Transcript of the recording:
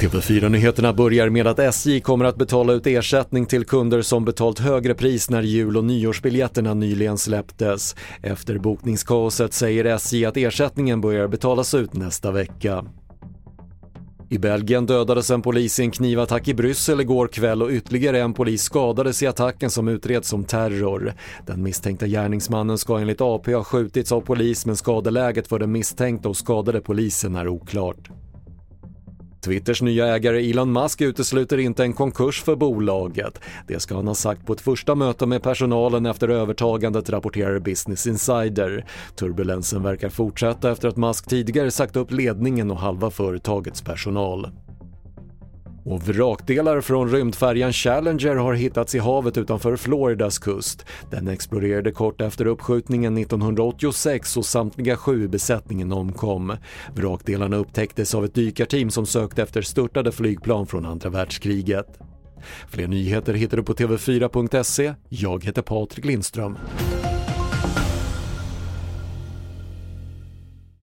TV4-nyheterna börjar med att SJ kommer att betala ut ersättning till kunder som betalt högre pris när jul och nyårsbiljetterna nyligen släpptes. Efter bokningskaoset säger SJ att ersättningen börjar betalas ut nästa vecka. I Belgien dödades en polis i en knivattack i Bryssel igår kväll och ytterligare en polis skadades i attacken som utreds som terror. Den misstänkta gärningsmannen ska enligt AP ha skjutits av polis men skadeläget för den misstänkta och skadade polisen är oklart. Twitters nya ägare Elon Musk utesluter inte en konkurs för bolaget. Det ska han ha sagt på ett första möte med personalen efter övertagandet rapporterar Business Insider. Turbulensen verkar fortsätta efter att Musk tidigare sagt upp ledningen och halva företagets personal. Och vrakdelar från rymdfärjan Challenger har hittats i havet utanför Floridas kust. Den exploderade kort efter uppskjutningen 1986 och samtliga sju i besättningen omkom. Vrakdelarna upptäcktes av ett dykarteam som sökte efter störtade flygplan från andra världskriget. Fler nyheter hittar du på TV4.se. Jag heter Patrik Lindström.